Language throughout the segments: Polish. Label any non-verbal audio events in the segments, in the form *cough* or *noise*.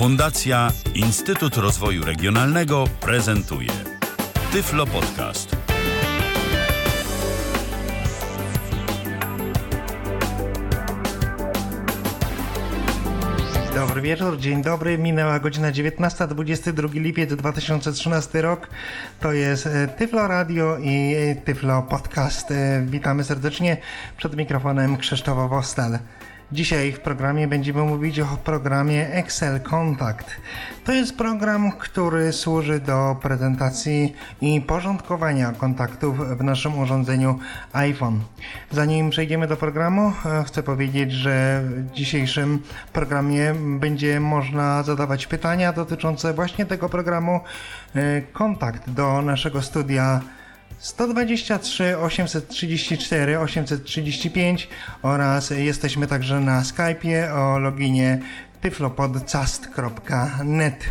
Fundacja Instytut Rozwoju Regionalnego prezentuje Tyflo Podcast. Dobry wieczór, dzień dobry. Minęła godzina 19, 22 lipiec 2013 rok. To jest e, Tyflo Radio i e, Tyflo Podcast. E, Witamy serdecznie przed mikrofonem Krzysztof Wostal. Dzisiaj w programie będziemy mówić o programie Excel Contact. To jest program, który służy do prezentacji i porządkowania kontaktów w naszym urządzeniu iPhone. Zanim przejdziemy do programu, e, chcę powiedzieć, że w dzisiejszym programie będzie można zadawać pytania dotyczące właśnie tego programu. E, Kontakt do naszego studia 123 834 835 oraz jesteśmy także na Skype'ie o loginie tyflopodcast.net.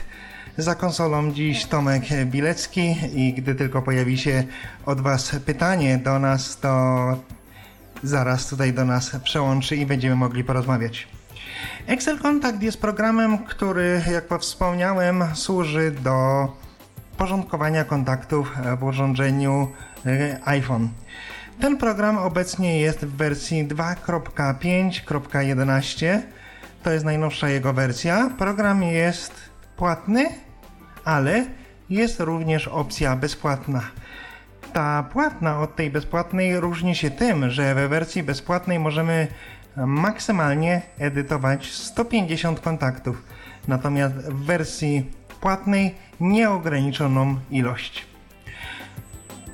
Za konsolą dziś Tomek Bilecki i gdy tylko pojawi się od Was pytanie do nas, to zaraz tutaj do nas przełączy i będziemy mogli porozmawiać. Excel Contact jest programem, który, jak wspomniałem, służy do porządkowania kontaktów w urządzeniu e, iPhone. Ten program obecnie jest w wersji 2.5.11. To jest najnowsza jego wersja. Program jest płatny, ale jest również opcja bezpłatna. Ta płatna od tej bezpłatnej różni się tym, że we wersji bezpłatnej możemy maksymalnie edytować 150 kontaktów. Natomiast w wersji płatnej nieograniczoną ilość.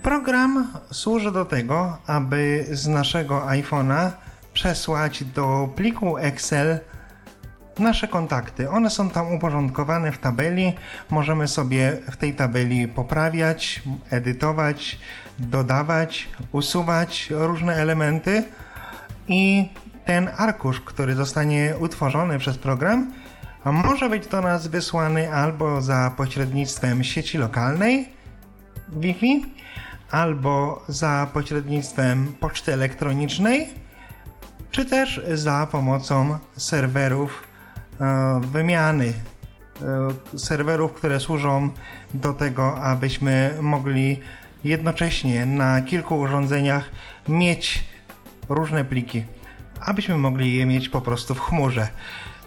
Program służy do tego, aby z naszego iPhone'a przesłać do pliku Excel nasze kontakty. One są tam uporządkowane w tabeli. Możemy sobie w tej tabeli poprawiać, edytować, dodawać, usuwać różne elementy i ten arkusz, który zostanie utworzony przez program, może być do nas wysłany albo za pośrednictwem sieci lokalnej Wi-Fi, albo za pośrednictwem poczty elektronicznej, czy też za pomocą serwerów e, wymiany. E, serwerów, które służą do tego, abyśmy mogli jednocześnie na kilku urządzeniach mieć różne pliki, abyśmy mogli je mieć po prostu w chmurze.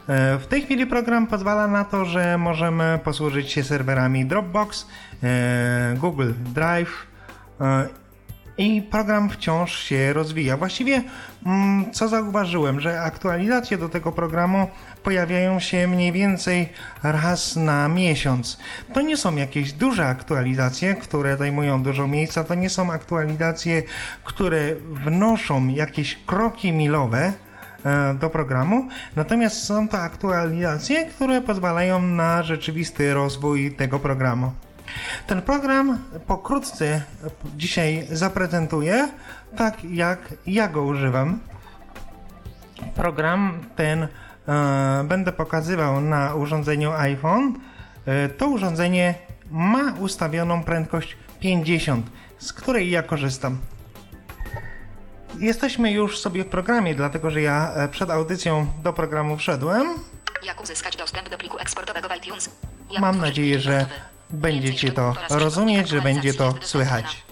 E, w tej chwili program pozwala na to, że możemy posłużyć się serwerami Dropbox, e, Google Drive e, i program wciąż się rozwija. Właściwie, mm, co zauważyłem, że aktualizacje do tego programu pojawiają się mniej więcej raz na miesiąc. To nie są jakieś duże aktualizacje, które zajmują dużo miejsca, to nie są aktualizacje, które wnoszą jakieś kroki milowe do programu. Natomiast są to aktualizacje, które pozwalają na rzeczywisty rozwój tego programu. Ten program pokrótce dzisiaj zaprezentuję, tak jak ja go używam. Program ten e, będę pokazywał na urządzeniu iPhone. E, to urządzenie ma ustawioną prędkość 50, z której ja korzystam. Jesteśmy już sobie w programie, dlatego że ja e, przed audycją do programu wszedłem. Jak uzyskać dostęp do pliku eksportowego w iTunes? Jak Mam nadzieję, że będziecie to rozumieć, że będzie to słychać.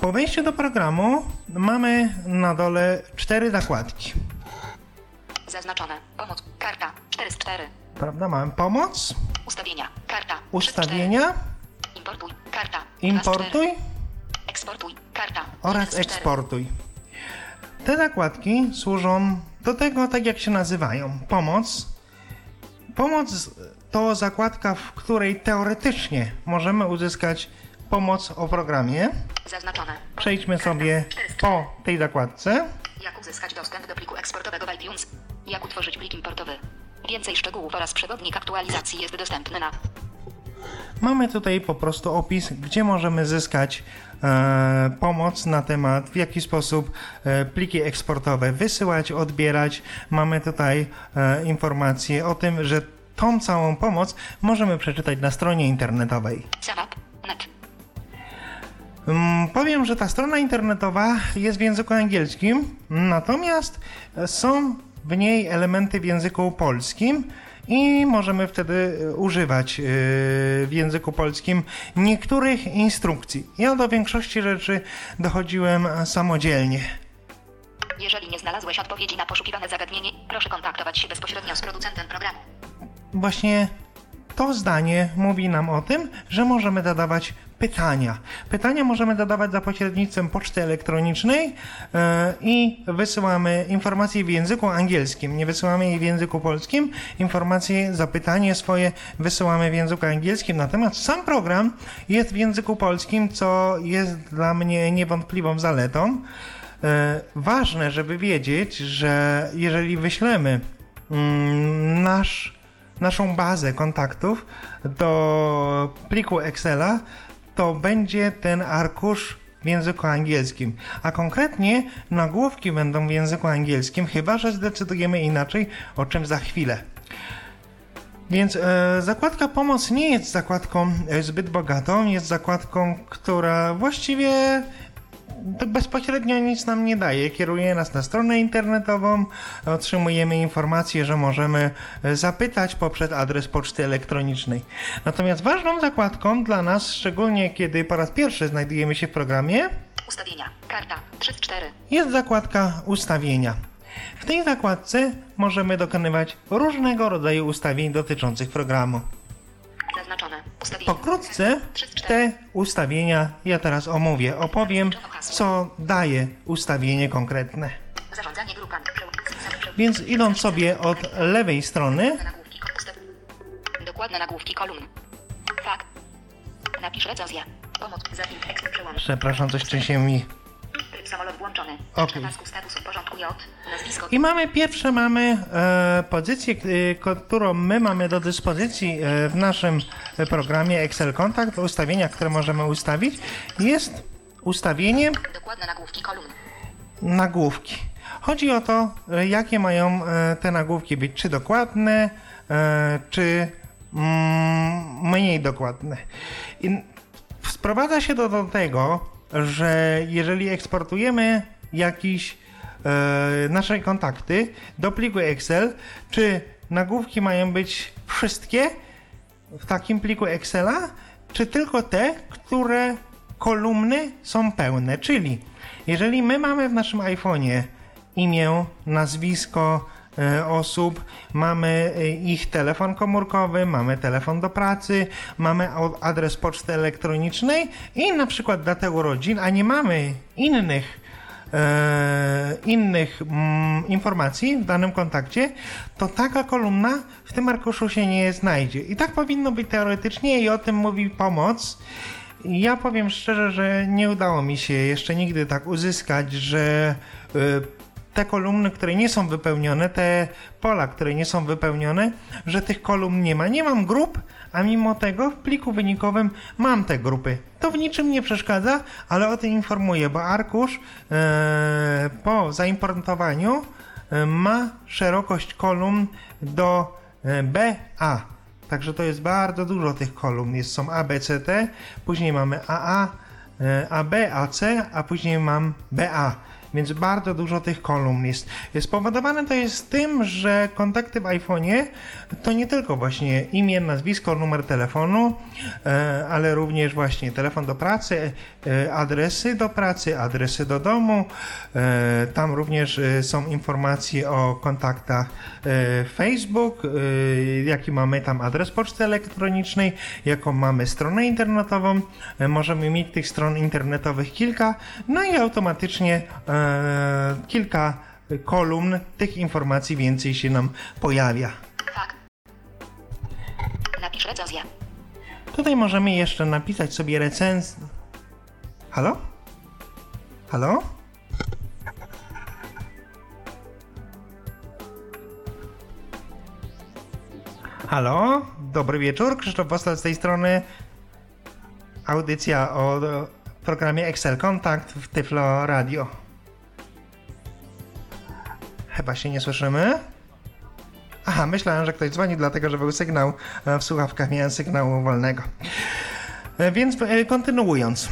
Po wejściu do programu mamy na dole cztery zakładki. Zaznaczone. Pomoc. Karta. 4 z 4. Prawda? Mamy pomoc, Ustawienia. Karta. 3 z 4. ustawienia, Importuj. Karta. 2 z 4. importuj Eksportuj. Karta. oraz 1 z 4. eksportuj. Te zakładki służą do tego, tak jak się nazywają. Pomoc. Pomoc to zakładka, w której teoretycznie możemy uzyskać pomoc o programie. Zaznaczone. Przejdźmy sobie 4 z 4. po tej zakładce. Jak uzyskać dostęp do pliku eksportowego w iTunes? Jak utworzyć plik importowy? Więcej szczegółów oraz przewodnik aktualizacji jest dostępny na Mamy tutaj po prostu opis, gdzie możemy zyskać pomoc na temat, w jaki sposób e, pliki eksportowe wysyłać, odbierać. Mamy tutaj e, informacje o tym, że tą całą pomoc możemy przeczytać na stronie internetowej. Mm, Powiem, że ta strona internetowa jest w języku angielskim, natomiast są w niej elementy w języku polskim i możemy wtedy e, używać e, w języku polskim niektórych instrukcji. Ja do większości rzeczy dochodziłem samodzielnie. Jeżeli nie znalazłeś odpowiedzi na poszukiwane zagadnienie, proszę kontaktować się bezpośrednio z producentem programu. Właśnie to zdanie mówi nam o tym, że możemy dodawać pytania. Pytania możemy dodawać za pośrednictwem poczty elektronicznej yy, i wysyłamy informacje w języku angielskim. Nie wysyłamy jej w języku polskim. Informacje, zapytanie swoje wysyłamy w języku angielskim. Natomiast sam program jest w języku polskim, co jest dla mnie niewątpliwą zaletą. Yy, ważne, żeby wiedzieć, że jeżeli wyślemy yy, nasz naszą bazę kontaktów do pliku Excela, to będzie ten arkusz w języku angielskim, a konkretnie nagłówki będą w języku angielskim, chyba że zdecydujemy inaczej, o czym za chwilę. Więc e, zakładka pomoc nie jest zakładką e, zbyt bogatą, jest zakładką, która właściwie to bezpośrednio nic nam nie daje. Kieruje nas na stronę internetową, otrzymujemy informację, że możemy e, zapytać poprzez adres poczty elektronicznej. Natomiast ważną zakładką dla nas, szczególnie kiedy po raz pierwszy znajdujemy się w programie, Ustawienia. Karta. 3 z 4. jest zakładka ustawienia. W tej zakładce możemy dokonywać różnego rodzaju ustawień dotyczących programu. Zaznaczone. Ustawienia. Pokrótce te ustawienia ja teraz omówię. Opowiem, co daje ustawienie konkretne. Więc idąc sobie od lewej strony, Dokładne nagłówki kolumn. Napisz recenzję. Przepraszam, coś trzęsie mi. Samolot włączony. Status w porządku J. Nazwisko. I mamy pierwsze, mamy e, pozycję, e, którą my mamy do dyspozycji e, w naszym programie Excel Contact, w ustawieniach, które możemy ustawić, jest ustawienie Dokładne nagłówki kolumn. nagłówki. Chodzi o to, e, jakie mają e, te nagłówki być, czy dokładne, czy mm, mniej dokładne. I sprowadza się to do tego, że jeżeli eksportujemy jakiś e, nasze kontakty do pliku Excel, czy nagłówki mają być wszystkie w takim pliku Excela, czy tylko te, które kolumny są pełne. Czyli jeżeli my mamy w naszym iPhone'ie imię, nazwisko osób, mamy e, ich telefon komórkowy, mamy telefon do pracy, mamy adres poczty elektronicznej i na przykład datę urodzin, a nie mamy innych e, innych mm, informacji w danym kontakcie, to taka kolumna w tym arkuszu się nie znajdzie. I tak powinno być teoretycznie i o tym mówi pomoc. Ja powiem szczerze, że nie udało mi się jeszcze nigdy tak uzyskać, że te kolumny, które nie są wypełnione, te pola, które nie są wypełnione, że tych kolumn nie ma. Nie mam grup, a mimo tego w pliku wynikowym mam te grupy. To w niczym nie przeszkadza, ale o tym informuję, bo arkusz e, po zaimportowaniu e, ma szerokość kolumn do e, BA. Także to jest bardzo dużo tych kolumn. Jest, są A, później mamy AA, AB, AC, a później mam BA. Więc bardzo dużo tych kolumn jest. Spowodowane to jest tym, że kontakty w iPhone'ie to nie tylko właśnie imię, nazwisko, numer telefonu, e, ale również właśnie telefon do pracy, e, adresy do pracy, adresy do domu. E, Tam również są informacje o kontaktach Facebook, jaki mamy tam adres poczty elektronicznej, jaką mamy stronę internetową. Możemy mieć tych stron internetowych kilka, no i automatycznie kilka kolumn tych informacji więcej się nam pojawia. Napisz recenzję. Tutaj możemy jeszcze napisać sobie recenzję. Halo? Halo? Halo? Dobry wieczór, Krzysztof Postal z tej strony. Audycja o o programie Excel Kontakt w Tyflo Radio. Chyba się nie słyszymy. Aha, myślałem, że ktoś dzwoni, dlatego że był sygnał e, w słuchawkach, miałem sygnału wolnego. E, Więc e, kontynuując.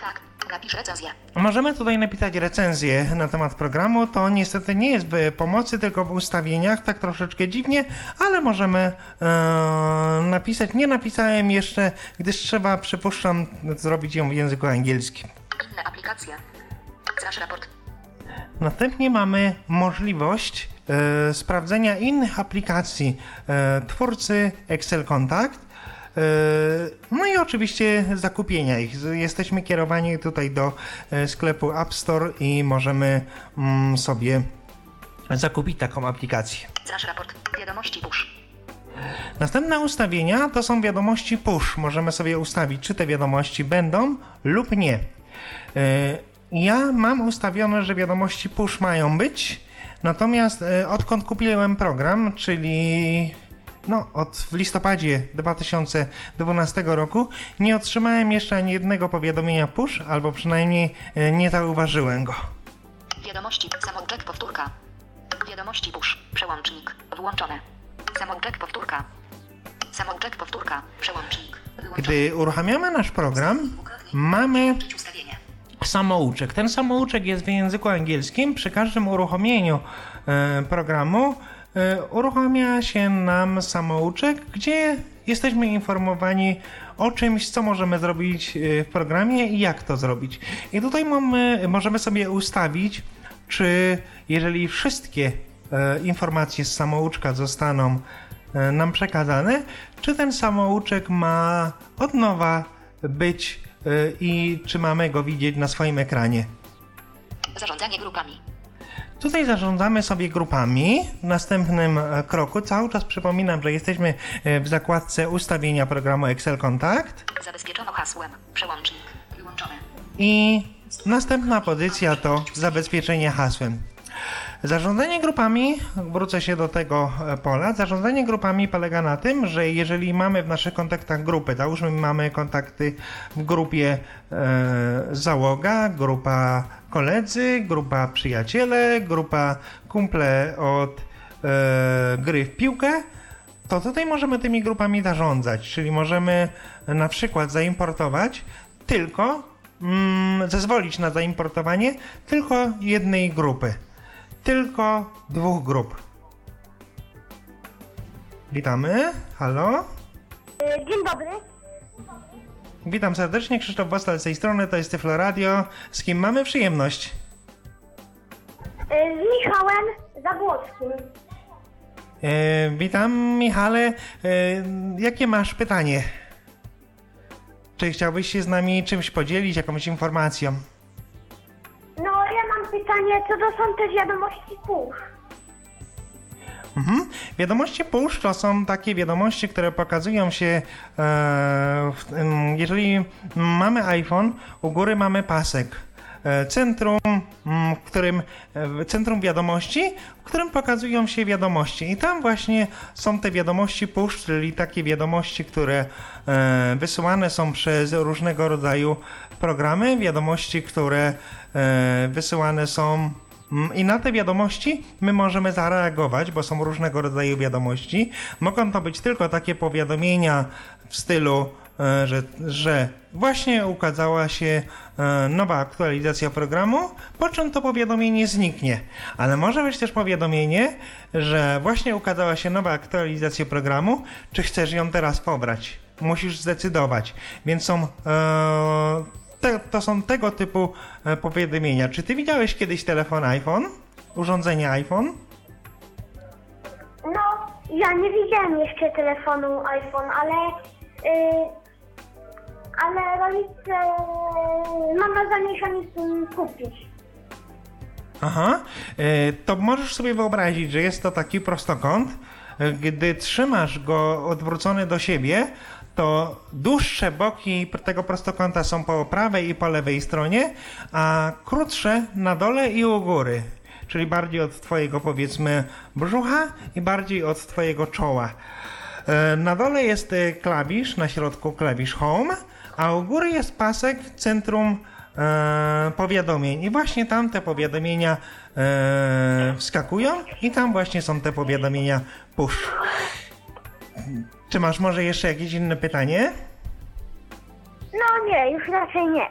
Fakt. Napisz recenzję. Możemy tutaj napisać recenzję na temat programu. To niestety nie jest w pomocy, tylko w ustawieniach, tak troszeczkę dziwnie, ale możemy e, napisać. Nie napisałem jeszcze, gdyż trzeba, przypuszczam, zrobić ją w języku angielskim. Inne aplikacje. Zrasz raport. Następnie mamy możliwość e, sprawdzenia innych aplikacji e, twórcy Excel Contact. E, no i oczywiście zakupienia ich. Jesteśmy kierowani tutaj do e, sklepu App Store i możemy mm, sobie zakupić taką aplikację. Zrasz raport. Wiadomości push. Następne ustawienia to są wiadomości push. Możemy sobie ustawić, czy te wiadomości będą lub nie. Ja mam ustawione, że wiadomości push mają być, natomiast e, odkąd kupiłem program, czyli no, od w listopadzie 2012 roku, nie otrzymałem jeszcze ani jednego powiadomienia push, albo przynajmniej e, nie zauważyłem go. Wiadomości. Samouczek powtórka. Wiadomości push. Przełącznik. Włączone. Samouczek powtórka. Samouczek powtórka. Przełącznik. Wyłączony. Gdy uruchamiamy nasz program, mamy. Samouczek. Ten samouczek jest w języku angielskim. Przy każdym uruchomieniu e, programu e, uruchamia się nam samouczek, gdzie jesteśmy informowani o czymś, co możemy zrobić e, w programie i jak to zrobić. I tutaj mamy, możemy sobie ustawić, czy jeżeli wszystkie informacje z samouczka zostaną nam przekazane, czy ten samouczek ma od nowa być i czy mamy go widzieć na swoim ekranie. Zarządzanie grupami. Tutaj zarządzamy sobie grupami. W następnym e, kroku cały czas przypominam, że jesteśmy e, w zakładce ustawienia programu Excel Contact Zabezpieczono hasłem. Przełącznik. Wyłączone. i następna pozycja to zabezpieczenie hasłem. Zarządzanie grupami, wrócę się do tego e, pola. Zarządzanie grupami polega na tym, że jeżeli mamy w naszych kontaktach grupy, załóżmy mamy kontakty w grupie e, załoga, grupa koledzy, grupa przyjaciele, grupa kumple od e, gry w piłkę, to tutaj możemy tymi grupami zarządzać, czyli możemy na przykład zaimportować tylko, mm, zezwolić na zaimportowanie tylko jednej grupy, tylko dwóch grup. Witamy, halo. Dzień dobry. Witam serdecznie, Krzysztof Bostal z tej strony, to jest Tyflo Radio. Z kim mamy przyjemność? E, Z Michałem Zabłockim. E, witam, Michale. E, jakie masz pytanie? Czy chciałbyś się z nami czymś podzielić, jakąś informacją? Pytanie, co to są te wiadomości push? Mhm. Wiadomości push to są takie wiadomości, które pokazują się, e, w, jeżeli mamy iPhone, u góry mamy pasek. E, Centrum, w którym e, centrum wiadomości, w którym pokazują się wiadomości. I tam właśnie są te wiadomości push, czyli takie wiadomości, które e, wysyłane są przez różnego rodzaju programy, wiadomości, które wysyłane są Mm, I na te wiadomości my możemy zareagować, bo są różnego rodzaju wiadomości. Mogą to być tylko takie powiadomienia w stylu, e, że, że właśnie ukazała się e, nowa aktualizacja programu, po czym to powiadomienie zniknie. Ale może być też powiadomienie, że właśnie ukazała się nowa aktualizacja programu, czy chcesz ją teraz pobrać. Musisz zdecydować. Więc są e, te, to są tego typu e, powiadomienia. Czy ty widziałeś kiedyś telefon iPhone? Urządzenie iPhone? No, ja nie widziałem jeszcze telefonu iPhone, ale... y, ale rodzice... Mam na zamierzenie tym kupić. Aha. E, To możesz sobie wyobrazić, że jest to taki prostokąt. E, Gdy trzymasz go odwrócony do siebie, to dłuższe boki tego prostokąta są po prawej i po lewej stronie, a krótsze na dole i u góry. Czyli bardziej od twojego powiedzmy brzucha i bardziej od twojego czoła. E, Na dole jest e, klawisz, na środku klawisz Home, a u góry jest pasek Centrum e, Powiadomień. I właśnie tam te powiadomienia e, wskakują i tam właśnie są te powiadomienia push. Czy masz może jeszcze jakieś inne pytanie? No nie, już raczej nie.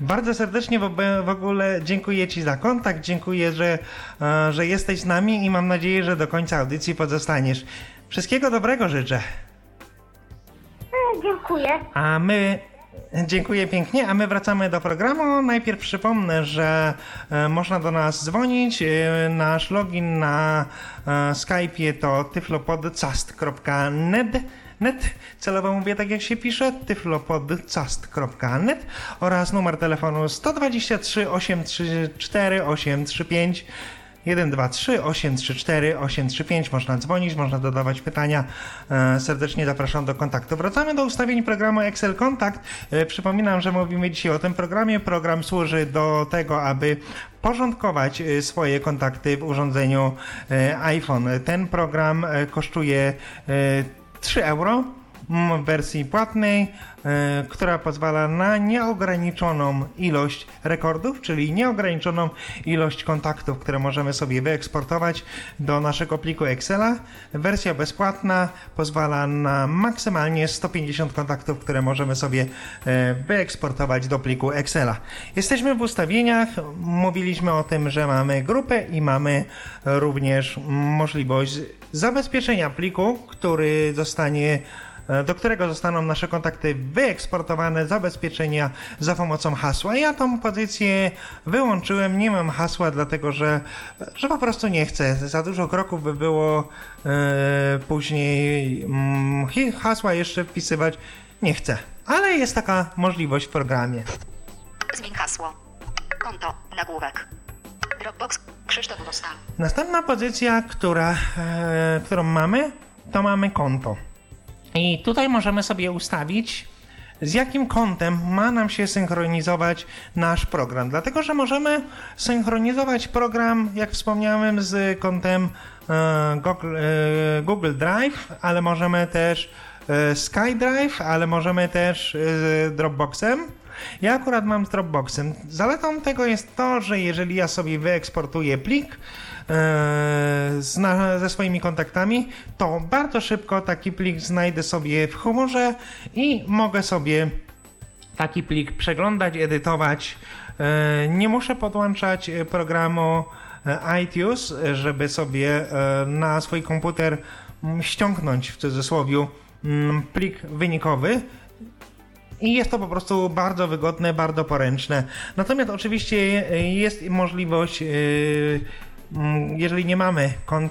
Bardzo serdecznie w, ogóle dziękuję Ci za kontakt, dziękuję, że, e, że jesteś z nami i mam nadzieję, że do końca audycji pozostaniesz. Wszystkiego dobrego życzę. E, dziękuję. A my. Dziękuję pięknie, a my wracamy do programu. Najpierw przypomnę, że e, można do nas dzwonić. E, nasz login na e, Skype'ie to tyflopodcast.net net, celowo mówię tak jak się pisze, tyflopodcast.net oraz numer telefonu 123 834 835 123 834 835 można dzwonić, można dodawać pytania. E, serdecznie zapraszam do kontaktu. Wracamy do ustawień programu Excel Kontakt. E, przypominam, że mówimy dzisiaj o tym programie. Program służy do tego, aby porządkować e, swoje kontakty w urządzeniu iPhone. Ten program kosztuje e, 3 euro wersji płatnej, e, która pozwala na nieograniczoną ilość rekordów, czyli nieograniczoną ilość kontaktów, które możemy sobie wyeksportować do naszego pliku Excela. Wersja bezpłatna pozwala na maksymalnie 150 kontaktów, które możemy sobie e, wyeksportować do pliku Excela. Jesteśmy w ustawieniach, mówiliśmy o tym, że mamy grupę i mamy również możliwość zabezpieczenia pliku, który zostanie do którego zostaną nasze kontakty wyeksportowane, zabezpieczenia za pomocą hasła. Ja tą pozycję wyłączyłem, nie mam hasła, dlatego że, że po prostu nie chcę. Za dużo kroków by było e, później mm, hasła jeszcze wpisywać. Nie chcę. Ale jest taka możliwość w programie. Zmień hasło. Konto. Nagłówek. Dropbox. Krzysztof Wosta. Następna pozycja, która, e, którą mamy, to mamy konto. I tutaj możemy sobie ustawić, z jakim kontem ma nam się synchronizować nasz program. Dlatego, że możemy synchronizować program, jak wspomniałem, z kontem e, Google, e, Google Drive, ale możemy też e, SkyDrive, ale możemy też Dropboxem. Ja akurat mam z Dropboxem. Zaletą tego jest to, że jeżeli ja sobie wyeksportuję plik, z, na, ze swoimi kontaktami, to bardzo szybko taki plik znajdę sobie w humorze i mogę sobie taki plik przeglądać, edytować. Nie muszę podłączać programu iTunes, żeby sobie na swój komputer ściągnąć w cudzysłowie plik wynikowy. I jest to po prostu bardzo wygodne, bardzo poręczne. Natomiast oczywiście jest możliwość jeżeli nie mamy kon...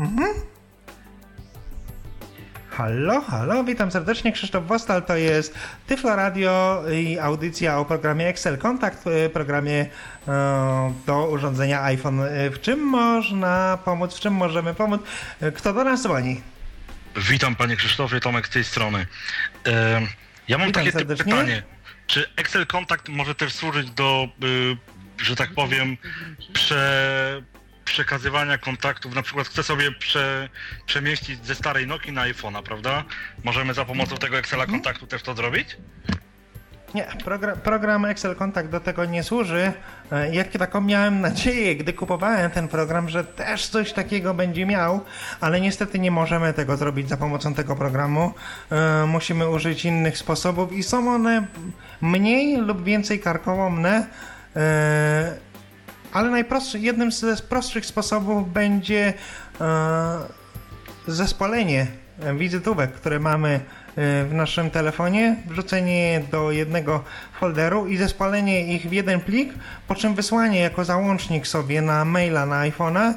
Mhm. Halo, halo, witam serdecznie, Krzysztof Wostal, to jest Tyflo Radio i audycja o programie Excel Kontakt, programie e, do urządzenia iPhone. W czym można pomóc, w czym możemy pomóc? Kto do nas dzwoni? Witam panie Krzysztofie, Tomek z tej strony. Ja mam Witam takie serdecznie. pytanie. Czy Excel Kontakt może też służyć do, y, że tak powiem, prze, przekazywania kontaktów? Na przykład chcę sobie prze, przemieścić ze starej Nokii na iPhone'a, prawda? Możemy za pomocą tego Excela kontaktu też to zrobić? Nie, program, program Excel Kontakt do tego nie służy. E, Jak taką miałem nadzieję, gdy kupowałem ten program, że też coś takiego będzie miał, ale niestety nie możemy tego zrobić za pomocą tego programu. E, Musimy użyć innych sposobów i są one mniej lub więcej karkołomne. E, Ale najprostszy, jednym z prostszych sposobów będzie e, zespolenie wizytówek, które mamy w naszym telefonie, wrzucenie je do jednego folderu i zespolenie ich w jeden plik, po czym wysłanie jako załącznik sobie na maila na iPhone'a,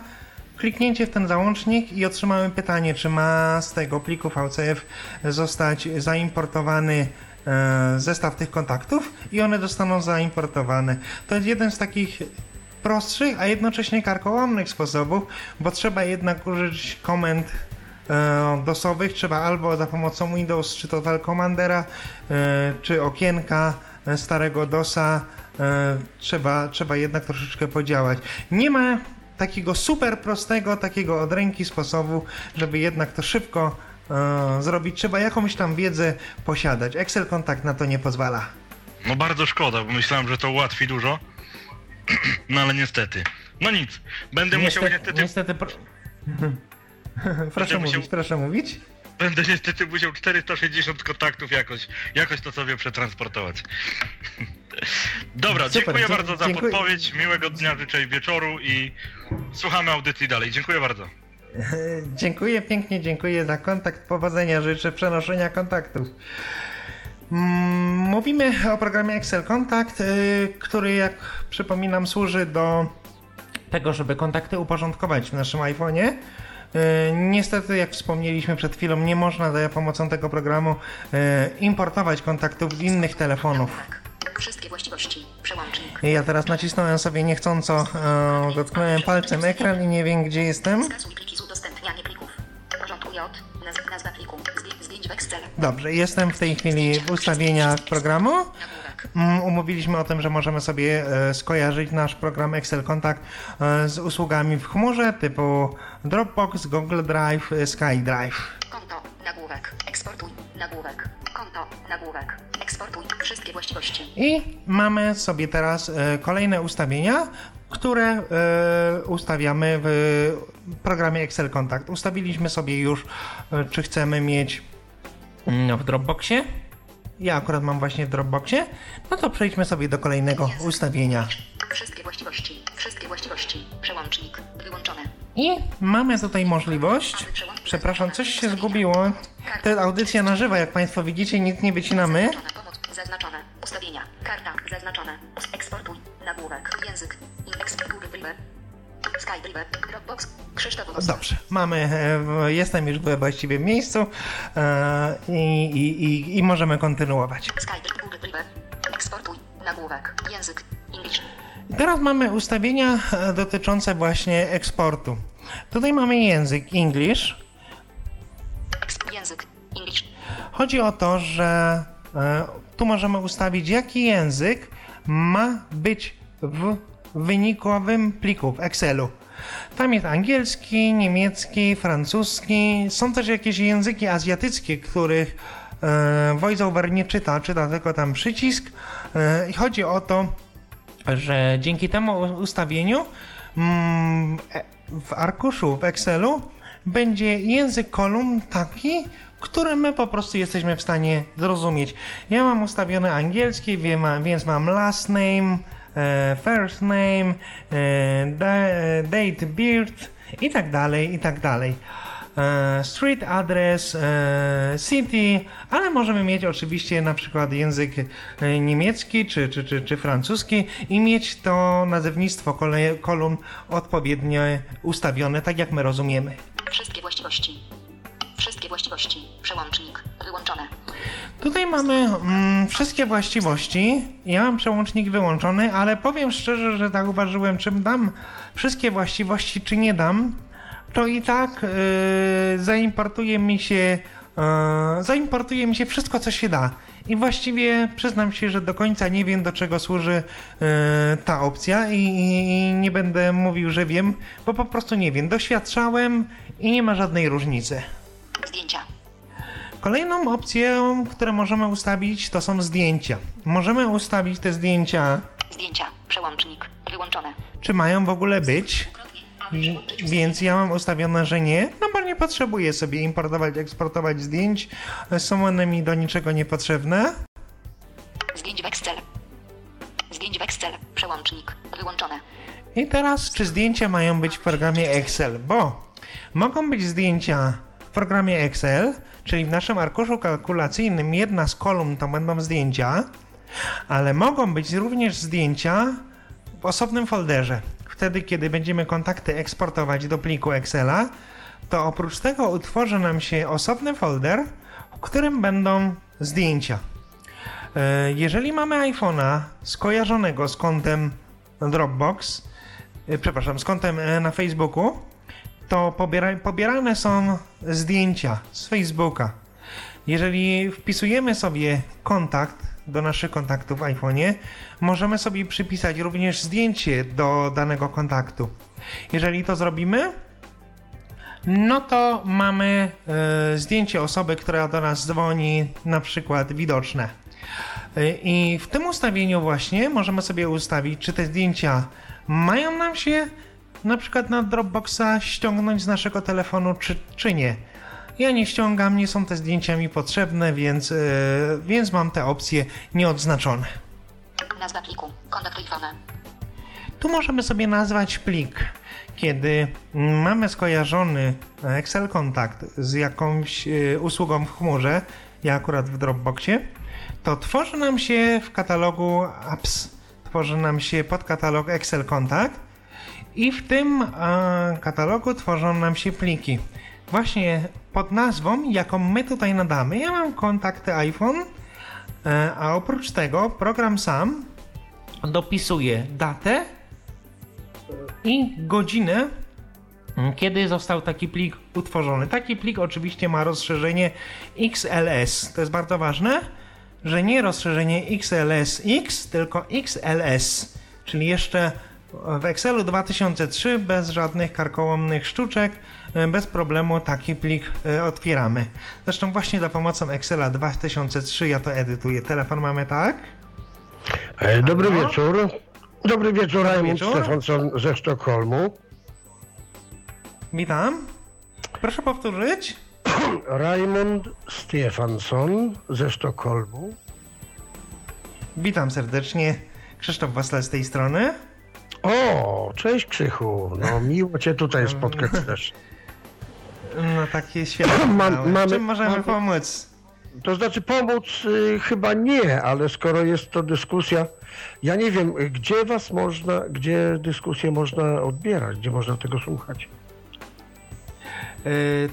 kliknięcie w ten załącznik i otrzymamy pytanie, czy ma z tego pliku VCF zostać zaimportowany e, zestaw tych kontaktów i one zostaną zaimportowane. To jest jeden z takich prostszych, a jednocześnie karkołomnych sposobów, bo trzeba jednak użyć komend DOSowych, trzeba albo za pomocą Windows, czy to Val Commandera, e, czy okienka e, starego DOSa, e, trzeba, trzeba jednak troszeczkę podziałać. Nie ma takiego super prostego, takiego od ręki sposobu, żeby jednak to szybko e, zrobić. Trzeba jakąś tam wiedzę posiadać. Excel Kontakt na to nie pozwala. No bardzo szkoda, bo myślałem, że to ułatwi dużo. *clears throat* No ale niestety. No nic, będę musiał niestety... niestety pro... *laughs* *laughs* proszę mówić, musiał- proszę mówić. będę niestety musiał 460 kontaktów jakoś, jakoś to sobie przetransportować. *laughs* Dobra, Super, dziękuję dzie- bardzo za dziękuję. podpowiedź, miłego dnia życzę i wieczoru i słuchamy audycji dalej. Dziękuję bardzo. *laughs* Dziękuję pięknie, dziękuję za kontakt. Powodzenia życzę przenoszenia kontaktów. Mm, Mówimy o programie Excel Kontakt, y, który jak przypominam służy do tego, żeby kontakty uporządkować w naszym iPhone'ie. Y, Niestety, jak wspomnieliśmy przed chwilą, nie można za pomocą tego programu y, importować kontaktów z innych telefonów. Nagłówek. Wszystkie właściwości. Przełącznik. Ja teraz nacisnąłem sobie niechcąco, e, dotknąłem palcem ekran i nie wiem gdzie jestem. Skasuj pliki z plików. Porządkuj od. Nazw, nazwa pliku. Dobrze, jestem w tej chwili w ustawieniach programu. Mm, Umówiliśmy o tym, że możemy sobie e, skojarzyć nasz program Excel Contact e, z usługami w chmurze typu Dropbox, Google Drive, e, SkyDrive. Konto. Nagłówek. Eksportuj. Nagłówek. Konto. Nagłówek. Eksportuj. Wszystkie właściwości. I mamy sobie teraz kolejne ustawienia, które ustawiamy w programie Excel Contact. Ustawiliśmy sobie już, czy chcemy mieć mm, w Dropboxie. Ja akurat mam właśnie w Dropboxie. No to przejdźmy sobie do kolejnego ustawienia. Wszystkie właściwości. Wszystkie właściwości. Przełącznik. Wyłączone. I mamy tutaj możliwość. Przepraszam, coś się zgubiło. To jest audycja na żywo, jak Państwo widzicie, nic nie wycinamy. Zaznaczone. Ustawienia. Karta. Zaznaczone. Eksportuj. Nagłówek. Język. Eksportuj. Driver. SkyDriver. Dropbox. Krzysztof. Dobrze, mamy, e, jestem już we właściwym miejscu e, i, i, i, i możemy kontynuować. SkyDriver. Google Driver. Eksportuj. Nagłówek. Język. English. Teraz mamy ustawienia e, dotyczące właśnie eksportu. Tutaj mamy język English. Język. English. Chodzi o to, że tu możemy ustawić, jaki język ma być w wynikowym pliku w Excelu. Tam jest angielski, niemiecki, francuski. Są też jakieś języki azjatyckie, których e, VoiceOver nie czyta, czyta tylko tam przycisk. E, I chodzi o to, że dzięki temu ustawieniu mm, e- w arkuszu w Excelu będzie język kolumn taki, który my po prostu jesteśmy w stanie zrozumieć. Ja mam ustawiony angielski, więc mam last name, first name, e, da, date birth i tak dalej, i tak dalej. E, street address, e, city, ale możemy mieć oczywiście na przykład język e, niemiecki czy, czy, czy, czy francuski i mieć to nazewnictwo kolumn odpowiednio ustawione, tak jak my rozumiemy. Wszystkie właściwości. Wszystkie właściwości. Przełącznik. Wyłączone. Tutaj mamy mm, wszystkie właściwości. Ja mam przełącznik wyłączony, ale powiem szczerze, że zauważyłem, czym dam wszystkie właściwości, czy nie dam, to i tak yy, zaimportuje mi się yy, zaimportuje mi się wszystko, co się da. I właściwie przyznam się, że do końca nie wiem, do czego służy yy, ta opcja i, i, i nie będę mówił, że wiem, bo po prostu nie wiem. Doświadczałem i nie ma żadnej różnicy. Zdjęcia. Kolejną opcją, które możemy ustawić, to są zdjęcia. Możemy ustawić te zdjęcia, Zdjęcia. Przełącznik. Wyłączone. czy mają w ogóle być. Więc ja mam ustawione, że nie, no bo nie potrzebuję sobie importować, eksportować zdjęć. Są one mi do niczego niepotrzebne. Zdjęć w Excel. Zdjęć w Excel. Przełącznik. Wyłączone. I teraz, czy zdjęcia mają być w programie Excel? Bo mogą być zdjęcia w programie Excel, czyli w naszym arkuszu kalkulacyjnym jedna z kolumn to będą zdjęcia, ale mogą być również zdjęcia w osobnym folderze. Wtedy, kiedy będziemy kontakty eksportować do pliku Excela, to oprócz tego utworzy nam się osobny folder, w którym będą zdjęcia. E, Jeżeli mamy iPhone'a skojarzonego z kontem Dropbox, e, przepraszam, z kontem e, na Facebooku, to pobiera, pobierane są zdjęcia z Facebooka. Jeżeli wpisujemy sobie kontakt do naszych kontaktów w iPhone'ie, możemy sobie przypisać również zdjęcie do danego kontaktu. Jeżeli to zrobimy, no to mamy e, zdjęcie osoby, która do nas dzwoni, na przykład widoczne. E, I w tym ustawieniu właśnie możemy sobie ustawić, czy te zdjęcia mają nam się na przykład na Dropboxa ściągnąć z naszego telefonu, czy, czy nie. Ja nie ściągam, nie są te zdjęcia mi potrzebne, więc, e, więc mam te opcje nieodznaczone. Nazwa pliku. Kontakt iPhone. Tu możemy sobie nazwać plik. Kiedy mamy skojarzony Excel kontakt z jakąś e, usługą w chmurze, ja akurat w Dropboxie, to tworzy nam się w katalogu apps, tworzy nam się podkatalog Excel kontakt i w tym e, katalogu tworzą nam się pliki. Właśnie pod nazwą, jaką my tutaj nadamy. Ja mam kontakty iPhone, e, a oprócz tego program sam dopisuje datę i godzinę, kiedy został taki plik utworzony. Taki plik oczywiście ma rozszerzenie XLS. To jest bardzo ważne, że nie rozszerzenie XLSX, tylko XLS, czyli jeszcze w Excelu 2003 bez żadnych karkołomnych sztuczek, e, bez problemu taki plik e, otwieramy. Zresztą właśnie za pomocą Excela 2003 ja to edytuję. Telefon mamy tak? E, Dobry wieczór. Dobry wieczór, Raimund. Stefansson ze Sztokholmu. Witam. Proszę powtórzyć. Raimund Stefansson ze Sztokholmu. Witam serdecznie. Krzysztof Wasle z tej strony. O, cześć Krzychu. No miło cię tutaj spotkać też. No takie świetne. Mamy- Czym możemy mamy- pomóc? To znaczy pomóc y, chyba nie, ale skoro jest to dyskusja, ja nie wiem, y, gdzie was można, gdzie dyskusję można odbierać, gdzie można tego słuchać. E,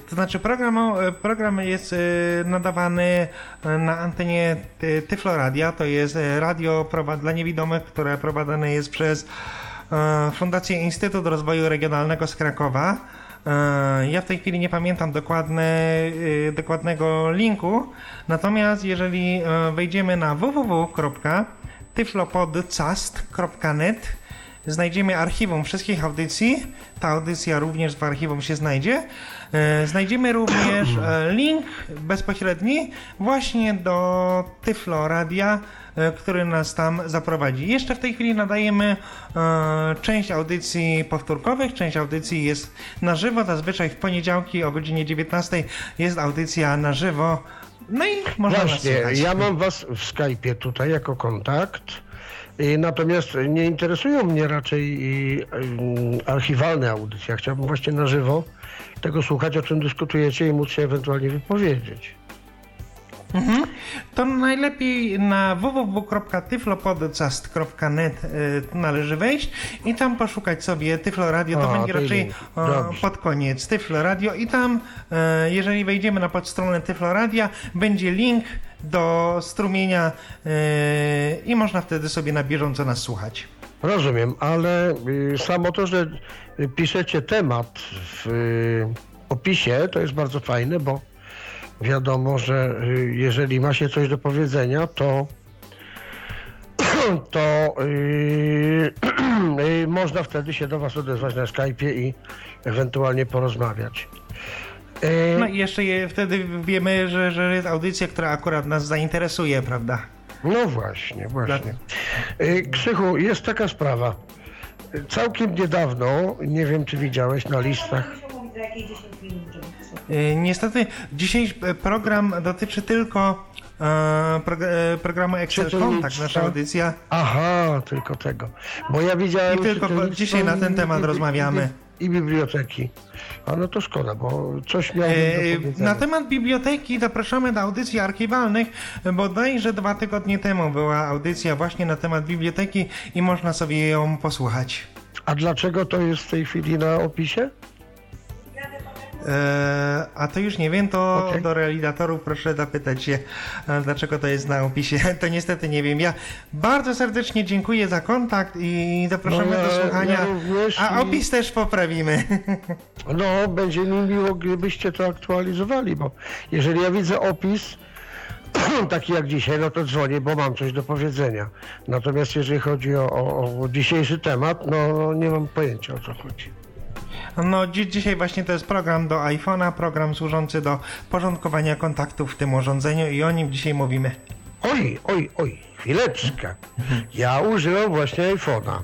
To znaczy program, e, program jest e, nadawany na antenie Ty- Tyfloradia. To jest radio dla niewidomych, które prowadzone jest przez Fundację Instytut Rozwoju Regionalnego z Krakowa. E, Ja w tej chwili nie pamiętam dokładne, e, dokładnego linku, natomiast jeżeli e, wejdziemy na www.tyflopodcast.net znajdziemy archiwum wszystkich audycji. Ta audycja również w archiwum się znajdzie. E, Znajdziemy również e, link bezpośredni właśnie do Tyflo Radia, e, który nas tam zaprowadzi. Jeszcze w tej chwili nadajemy część audycji powtórkowych, część audycji jest na żywo. Zazwyczaj w poniedziałki o godzinie 19 jest audycja na żywo. No i można Właśnie, ja mam was w Skype'ie tutaj jako kontakt. Natomiast nie interesują mnie raczej y, archiwalne audycje. Chciałbym właśnie na żywo tego słuchać, o czym dyskutujecie i móc się ewentualnie wypowiedzieć. To najlepiej na www.tyflopodcast.net y, należy wejść i tam poszukać sobie Tyflo Radio. To A, będzie raczej o, pod koniec Tyflo Radio i tam, e, jeżeli wejdziemy na podstronę Tyflo Radia, będzie link do strumienia e, i można wtedy sobie na bieżąco nas słuchać. Rozumiem, ale y, samo to, że y, piszecie temat w y, opisie, to jest bardzo fajne, bo wiadomo, że y, jeżeli ma się coś do powiedzenia, to *clears throat* to y, *clears throat* y, można wtedy się do Was odezwać na Skype'ie i ewentualnie porozmawiać. Y, No i jeszcze je, wtedy wiemy, że, że jest audycja, która akurat nas zainteresuje, prawda? No właśnie, właśnie. Y, Krzychu, jest taka sprawa. Całkiem niedawno, nie wiem czy widziałeś na listach, Niestety dzisiejszy e, program dotyczy tylko e, e, programu Excel. Kontakt, nasza audycja. aha, tylko tego. Bo ja widziałem... I tylko dzisiaj na ten temat rozmawiamy. I, biblioteki. A no to szkoda, bo coś miałbym do E. Na temat biblioteki zapraszamy do audycji archiwalnych. Bodajże dwa tygodnie temu była audycja właśnie na temat biblioteki i można sobie ją posłuchać. A dlaczego to jest w tej chwili na opisie? E, a to już nie wiem, to Okej. do realizatorów proszę zapytać się, e, dlaczego to jest na opisie. *laughs* To niestety nie wiem. Ja bardzo serdecznie dziękuję za kontakt i zapraszamy No, do słuchania. ja a i- opis też poprawimy. *laughs* No, będzie mi miło, gdybyście to aktualizowali, bo jeżeli ja widzę opis *clears throat* taki jak dzisiaj, no to dzwonię, bo mam coś do powiedzenia. Natomiast jeżeli chodzi o, o, o dzisiejszy temat, no nie mam pojęcia o co chodzi. No, dzi- dzisiaj właśnie to jest program do iPhone'a, program służący do porządkowania kontaktów w tym urządzeniu i o nim dzisiaj mówimy. Oj, oj, oj, chwileczkę. Ja używam właśnie iPhone'a.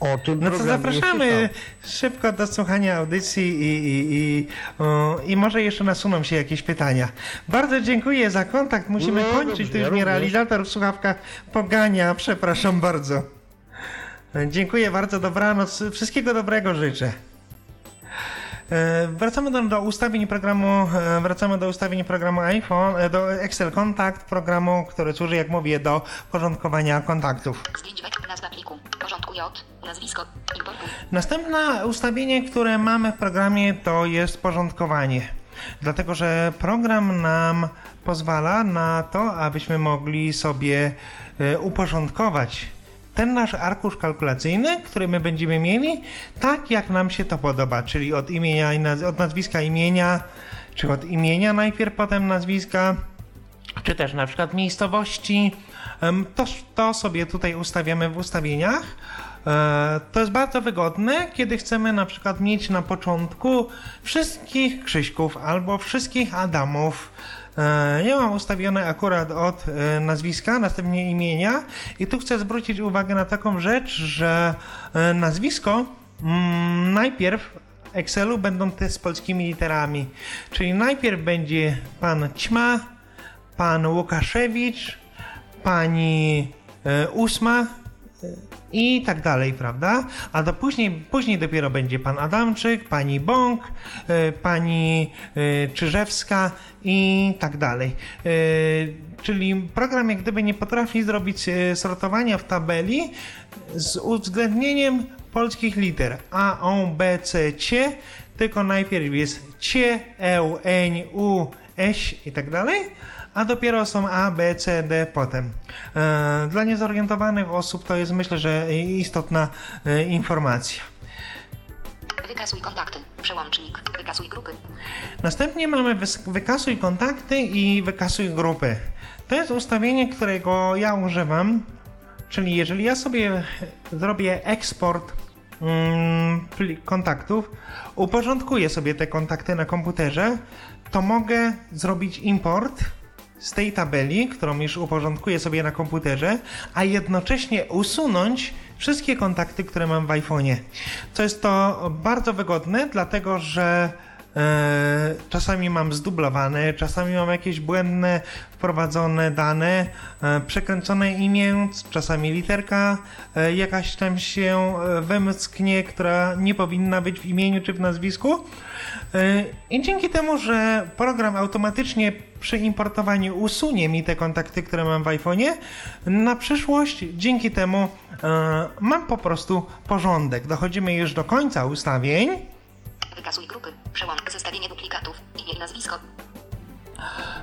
o tym No to zapraszamy szybko do słuchania audycji i, i, i, o, i może jeszcze nasuną się jakieś pytania. Bardzo dziękuję za kontakt. Musimy No, kończyć. dobrze, tu już mnie realizator w słuchawkach pogania. Przepraszam bardzo. Dziękuję bardzo. Dobranoc. Wszystkiego dobrego życzę. E, Wracamy do, do ustawień programu, e, wracamy do ustawień programu iPhone, e, do Excel Contact, programu, który służy, jak mówię, do porządkowania kontaktów. Zdjęć wek, nazwa pliku. Porządku J, nazwisko, importuj. Następne ustawienie, które mamy w programie, to jest porządkowanie. Dlatego, że program nam pozwala na to, abyśmy mogli sobie uporządkować ten nasz arkusz kalkulacyjny, który my będziemy mieli, tak jak nam się to podoba, czyli od imienia, od nazwiska imienia, czy od imienia najpierw, potem nazwiska, czy też na przykład miejscowości. To, to sobie tutaj ustawiamy w ustawieniach. E, To jest bardzo wygodne, kiedy chcemy na przykład mieć na początku wszystkich Krzyśków albo wszystkich Adamów. E, Ja mam ustawione akurat od e, nazwiska, następnie imienia i tu chcę zwrócić uwagę na taką rzecz, że e, nazwisko mm, najpierw Excelu będą te z polskimi literami, czyli najpierw będzie pan Ćma, pan Łukaszewicz, pani Ósma i tak dalej, prawda? A do później, później dopiero będzie pan Adamczyk, pani Bąk, e, pani e, Czyżewska i tak dalej. E, Czyli program jak gdyby nie potrafi zrobić sortowania w tabeli z uwzględnieniem polskich liter A, O, B, C, C, tylko najpierw jest C, E, N, U, S i tak dalej, a dopiero są A, B, C, D potem. E, Dla niezorientowanych osób to jest myślę, że istotna e, informacja. Wykasuj kontakty. Przełącznik. Wykasuj grupy. Następnie mamy wykasuj kontakty i wykasuj grupy. To jest ustawienie, którego ja używam, czyli jeżeli ja sobie zrobię eksport mm, kontaktów, uporządkuję sobie te kontakty na komputerze, to mogę zrobić import z tej tabeli, którą już uporządkuję sobie na komputerze, a jednocześnie usunąć wszystkie kontakty, które mam w iPhone'ie. Co jest to bardzo wygodne, dlatego że czasami mam zdublowane, czasami mam jakieś błędne wprowadzone dane, e, przekręcone imię, czasami literka e, jakaś tam się e, wymsknie, która nie powinna być w imieniu czy w nazwisku. E, I dzięki temu, że program automatycznie przy importowaniu usunie mi te kontakty, które mam w iPhone'ie, na przyszłość dzięki temu e, mam po prostu porządek. Dochodzimy już do końca ustawień. Wykasuj grupy. Przełącz. Zestawienie duplikatów. Imię i nazwisko.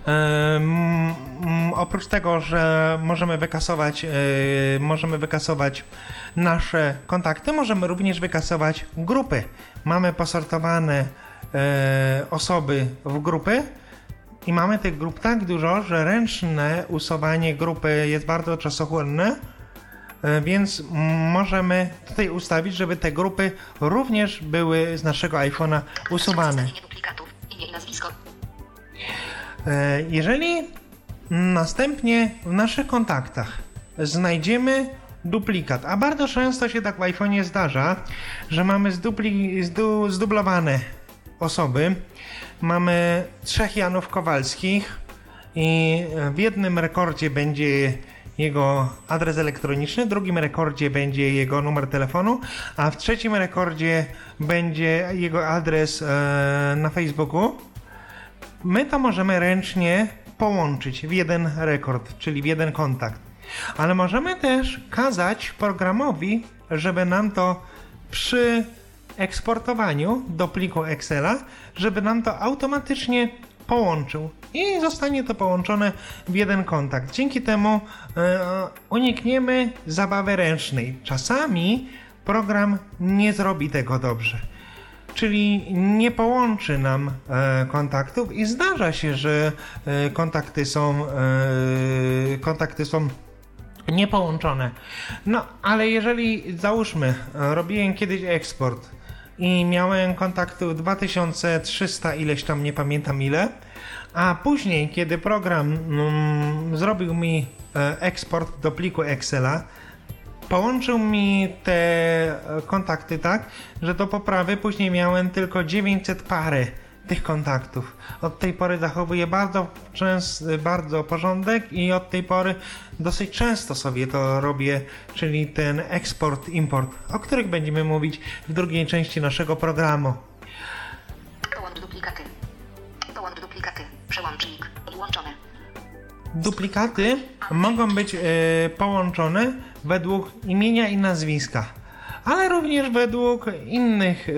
Mm, oprócz tego, że możemy wykasować, e, możemy wykasować nasze kontakty, możemy również wykasować grupy. Mamy posortowane e, osoby w grupy i mamy tych grup tak dużo, że ręczne usuwanie grupy jest bardzo czasochłonne. E, Więc możemy tutaj ustawić, żeby te grupy również były z naszego iPhone'a usuwane. E, Jeżeli następnie w naszych kontaktach znajdziemy duplikat, a bardzo często się tak w iPhone'ie zdarza, że mamy zdupli, zdu, zdublowane osoby, mamy trzech Janów Kowalskich i w jednym rekordzie będzie jego adres elektroniczny, w drugim rekordzie będzie jego numer telefonu, a w trzecim rekordzie będzie jego adres e, na Facebooku. My to możemy ręcznie połączyć w jeden rekord, czyli w jeden kontakt. Ale możemy też kazać programowi, żeby nam to przy eksportowaniu do pliku Excela, żeby nam to automatycznie połączył i zostanie to połączone w jeden kontakt. Dzięki temu e, unikniemy zabawy ręcznej. Czasami program nie zrobi tego dobrze czyli nie połączy nam e, kontaktów i zdarza się, że e, kontakty są kontakty są niepołączone. No, ale jeżeli załóżmy, robiłem kiedyś eksport i miałem kontaktów 2300 ileś tam, nie pamiętam ile, a później, kiedy program mm, zrobił mi e, eksport do pliku Excela, połączył mi te e, kontakty tak, że do poprawy później miałem tylko 900 pary tych kontaktów. Od tej pory zachowuję bardzo, bardzo porządek i od tej pory dosyć często sobie to robię, czyli ten eksport, import, o których będziemy mówić w drugiej części naszego programu. Połącz duplikaty. Przełącznik. Włączone. Duplikaty mogą być e, połączone według imienia i nazwiska, ale również według innych e,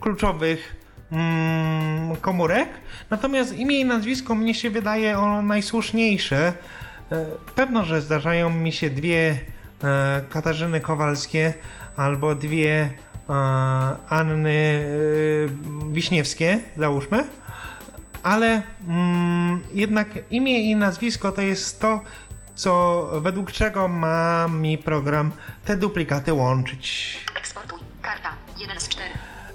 kluczowych mm, komórek. Natomiast imię i nazwisko mnie się wydaje ono najsłuszniejsze. E, pewno, że zdarzają mi się dwie Katarzyny Kowalskie albo dwie Anny Wiśniewskie, załóżmy ale mm, jednak imię i nazwisko to jest to, co według czego ma mi program te duplikaty łączyć. Eksportuj. Karta. 1 z 4.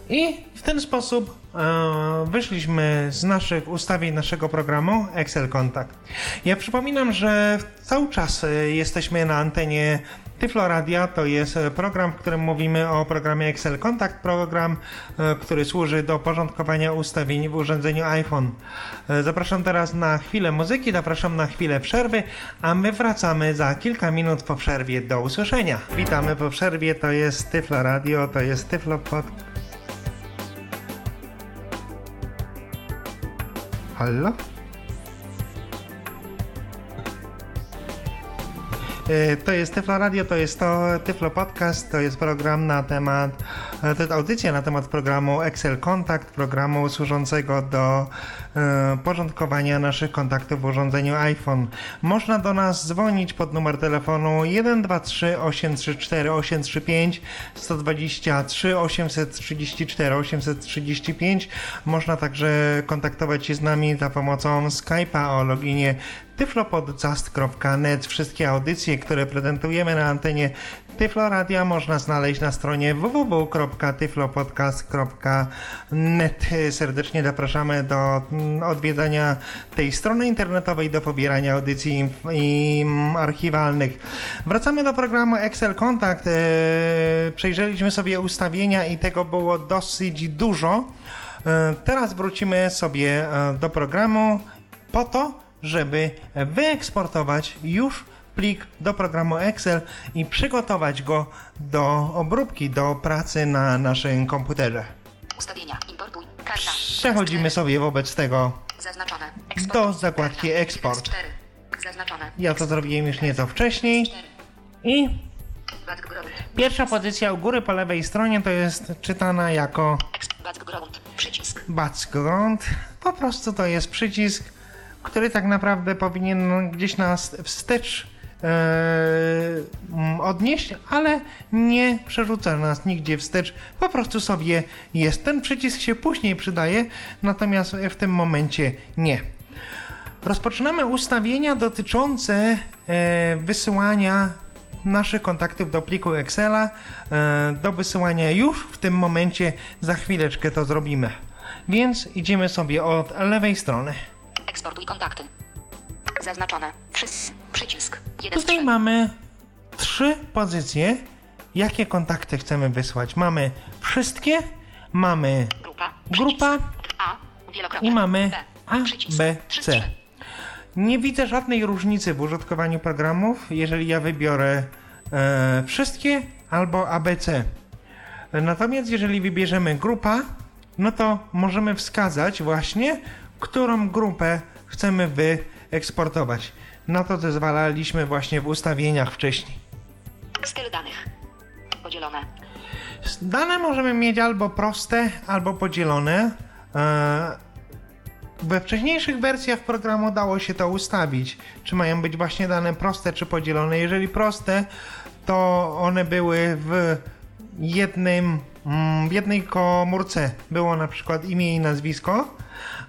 I w ten sposób e, wyszliśmy z naszych ustawień naszego programu Excel Contact. Ja przypominam, że cały czas e, jesteśmy na antenie Tyflo Radia. To jest e, program, w którym mówimy o programie Excel Contact, program, e, który służy do porządkowania ustawień w urządzeniu iPhone. E, Zapraszam teraz na chwilę muzyki, zapraszam na chwilę przerwy, a my wracamy za kilka minut po przerwie. Do usłyszenia. Witamy po przerwie, to jest Tyflo Radio, to jest Tyflo Podcast. Halo? To jest Tyflo Radio, to jest to Tyflo Podcast, to jest program na temat, e, to jest audycja na temat programu Excel Contact, programu służącego do e, porządkowania naszych kontaktów w urządzeniu iPhone. Można do nas dzwonić pod numer telefonu 123 834 835 123 834 835. Można także kontaktować się z nami za pomocą Skype'a o loginie tyflopodcast.net. Wszystkie audycje, które prezentujemy na antenie Tyflo Radia można znaleźć na stronie www.tyflopodcast.net. Serdecznie zapraszamy do mm, odwiedzania tej strony internetowej, do pobierania audycji i mm, archiwalnych. Wracamy do programu Excel Contact. E, Przejrzeliśmy sobie ustawienia i tego było dosyć dużo. E, Teraz wrócimy sobie e, do programu po to, żeby wyeksportować już plik do programu Excel i przygotować go do obróbki, do pracy na naszym komputerze. Ustawienia. Importuj. Karta. Przechodzimy sobie wobec tego. Do zakładki Karta. Eksport. 1 z 4. Zaznaczone. Ja to zrobiłem już nieco wcześniej. I pierwsza pozycja u góry po lewej stronie to jest czytana jako background. Po prostu to jest przycisk, który tak naprawdę powinien gdzieś nas wstecz e, mm, odnieść, ale nie przerzuca nas nigdzie wstecz. Po prostu sobie jest. Ten przycisk się później przydaje, natomiast w tym momencie nie. Rozpoczynamy ustawienia dotyczące e, wysyłania naszych kontaktów do pliku Excela. E, do wysyłania już w tym momencie, za chwileczkę to zrobimy. Więc idziemy sobie od lewej strony. Eksportuj kontakty. Zaznaczone. Wszyscy. Przycisk. 1 z Tutaj 3. mamy trzy pozycje, jakie kontakty chcemy wysłać. Mamy wszystkie, mamy Grupa. grupa A. I mamy. A. B, C. Nie widzę żadnej różnicy w użytkowaniu programów, jeżeli ja wybiorę e, wszystkie albo ABC. Natomiast jeżeli wybierzemy grupa, no to możemy wskazać właśnie, którą grupę chcemy wyeksportować. Na to zezwalaliśmy właśnie w ustawieniach wcześniej. Styl danych. Podzielone. Dane możemy mieć albo proste, albo podzielone. E, We wcześniejszych wersjach programu dało się to ustawić, czy mają być właśnie dane proste, czy podzielone. Jeżeli proste, to one były w jednym, mm, w jednej komórce. Było na przykład imię i nazwisko,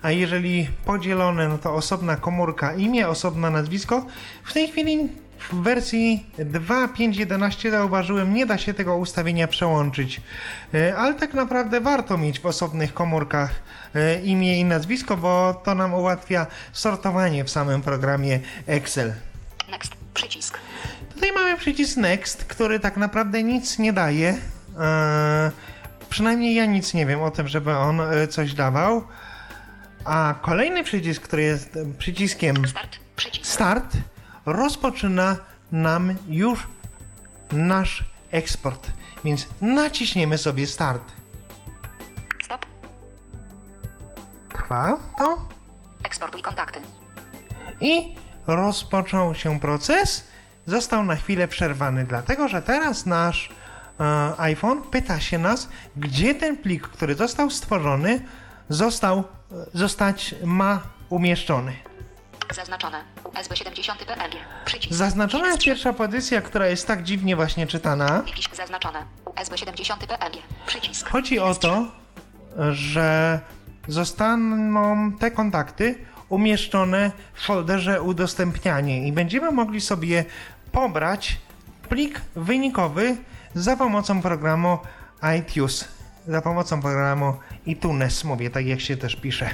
a jeżeli podzielone, no to osobna komórka imię, osobne nazwisko. W tej chwili w wersji 2.5.11 zauważyłem, nie da się tego ustawienia przełączyć, E, ale tak naprawdę warto mieć w osobnych komórkach e, imię i nazwisko, bo to nam ułatwia sortowanie w samym programie Excel. Next. Przycisk. Tutaj mamy przycisk Next, który tak naprawdę nic nie daje. E, przynajmniej ja nic nie wiem o tym, żeby on e, coś dawał. A kolejny przycisk, który jest przyciskiem Start. Przycisk. Start, rozpoczyna nam już nasz eksport. Więc naciśniemy sobie Start. Stop. Trwa to Eksportuj kontakty. i rozpoczął się proces. Został na chwilę przerwany, dlatego że teraz nasz e, iPhone pyta się nas, gdzie ten plik, który został stworzony, został, zostać ma umieszczony. Zaznaczone. USB 70 PLG. Przycisk. Zaznaczona jest pierwsza pozycja, która jest tak dziwnie właśnie czytana. Zaznaczone. USB 70 PLG. Przycisk. Chodzi o to, że zostaną te kontakty umieszczone w folderze udostępnianie i będziemy mogli sobie pobrać plik wynikowy za pomocą programu iTunes, za pomocą programu iTunes, mówię tak jak się też pisze.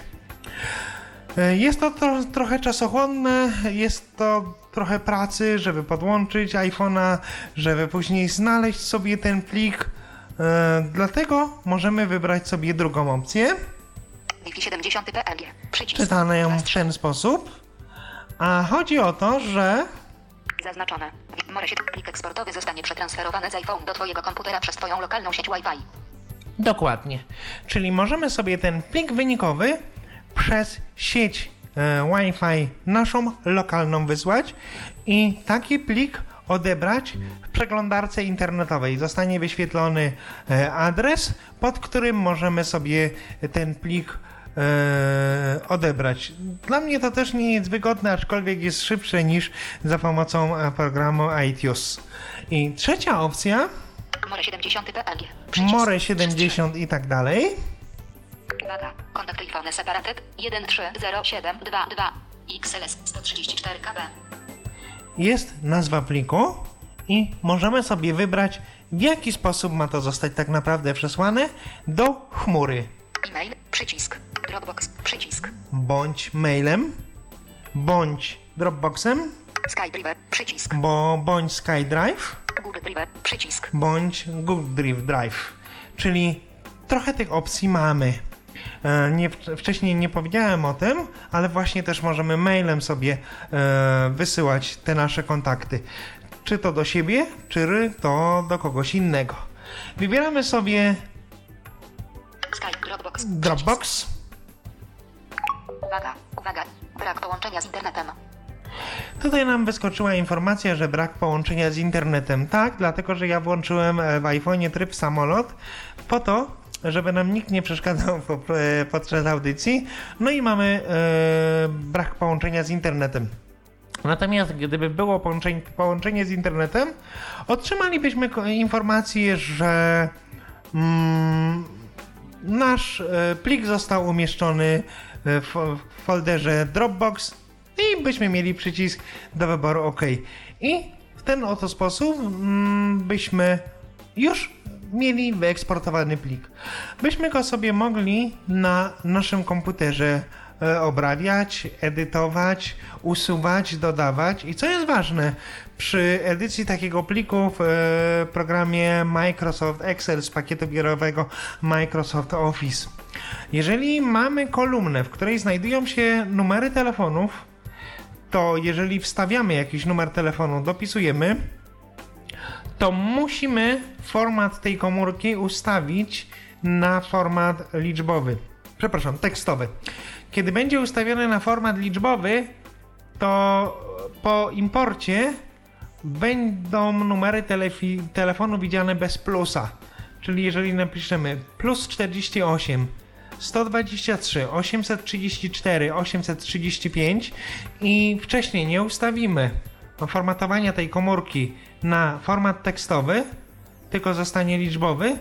E, Jest to tro, trochę czasochłonne, jest to trochę pracy, żeby podłączyć iPhone'a, żeby później znaleźć sobie ten plik. E, dlatego możemy wybrać sobie drugą opcję, Wi-Fi 70 PLG. Przycisk. czytane ją w ten sposób. A chodzi o to, że Zaznaczone. More się plik eksportowy zostanie przetransferowany z iPhone do Twojego komputera przez Twoją lokalną sieć Wi-Fi. Dokładnie. Czyli możemy sobie ten plik wynikowy przez sieć e, Wi-Fi naszą lokalną wysłać i taki plik odebrać w przeglądarce internetowej. Zostanie wyświetlony e, adres, pod którym możemy sobie ten plik e, odebrać. Dla mnie to też nie jest wygodne, aczkolwiek jest szybsze niż za pomocą programu iTunes. I trzecia opcja, More 70 PLG. Przycisk. More 70 i tak dalej. Uwaga. Kontakt iPhone separated 130722 XLS 134 KB. jest nazwa pliku i możemy sobie wybrać, w jaki sposób ma to zostać tak naprawdę przesłane do chmury, E-mail. Przycisk. Dropbox. Przycisk. bądź mailem, bądź Dropboxem, SkyDrive. Przycisk. bo bądź SkyDrive, Google Drive. Przycisk. bądź Google Drive Drive. Czyli trochę tych opcji mamy. E, Nie, wcześniej nie powiedziałem o tym, ale właśnie też możemy mailem sobie e, wysyłać te nasze kontakty. Czy to do siebie, czy to do kogoś innego. Wybieramy sobie Sky. Dropbox. Dropbox. Uwaga. Uwaga. Brak połączenia z internetem. Tutaj nam wyskoczyła informacja, że brak połączenia z internetem. Tak, dlatego że ja włączyłem e, w iPhone'ie tryb samolot po to, żeby nam nikt nie przeszkadzał e, podczas audycji. No i mamy e, brak połączenia z internetem. Natomiast gdyby było połączenie, połączenie z internetem, otrzymalibyśmy informację, że mm, nasz e, plik został umieszczony w, w folderze Dropbox i byśmy mieli przycisk do wyboru OK. I w ten oto sposób mm, byśmy już mieli wyeksportowany plik. Byśmy go sobie mogli na naszym komputerze e, obrabiać, edytować, usuwać, dodawać i co jest ważne, przy edycji takiego pliku w e, programie Microsoft Excel z pakietu biurowego Microsoft Office. Jeżeli mamy kolumnę, w której znajdują się numery telefonów, to jeżeli wstawiamy jakiś numer telefonu, dopisujemy, to musimy format tej komórki ustawić na format liczbowy. Przepraszam, tekstowy. Kiedy będzie ustawiony na format liczbowy, to po imporcie będą numery telefonu widziane bez plusa. Czyli jeżeli napiszemy plus 48 123 834 835 i wcześniej nie ustawimy formatowania tej komórki na format tekstowy, tylko zostanie liczbowy,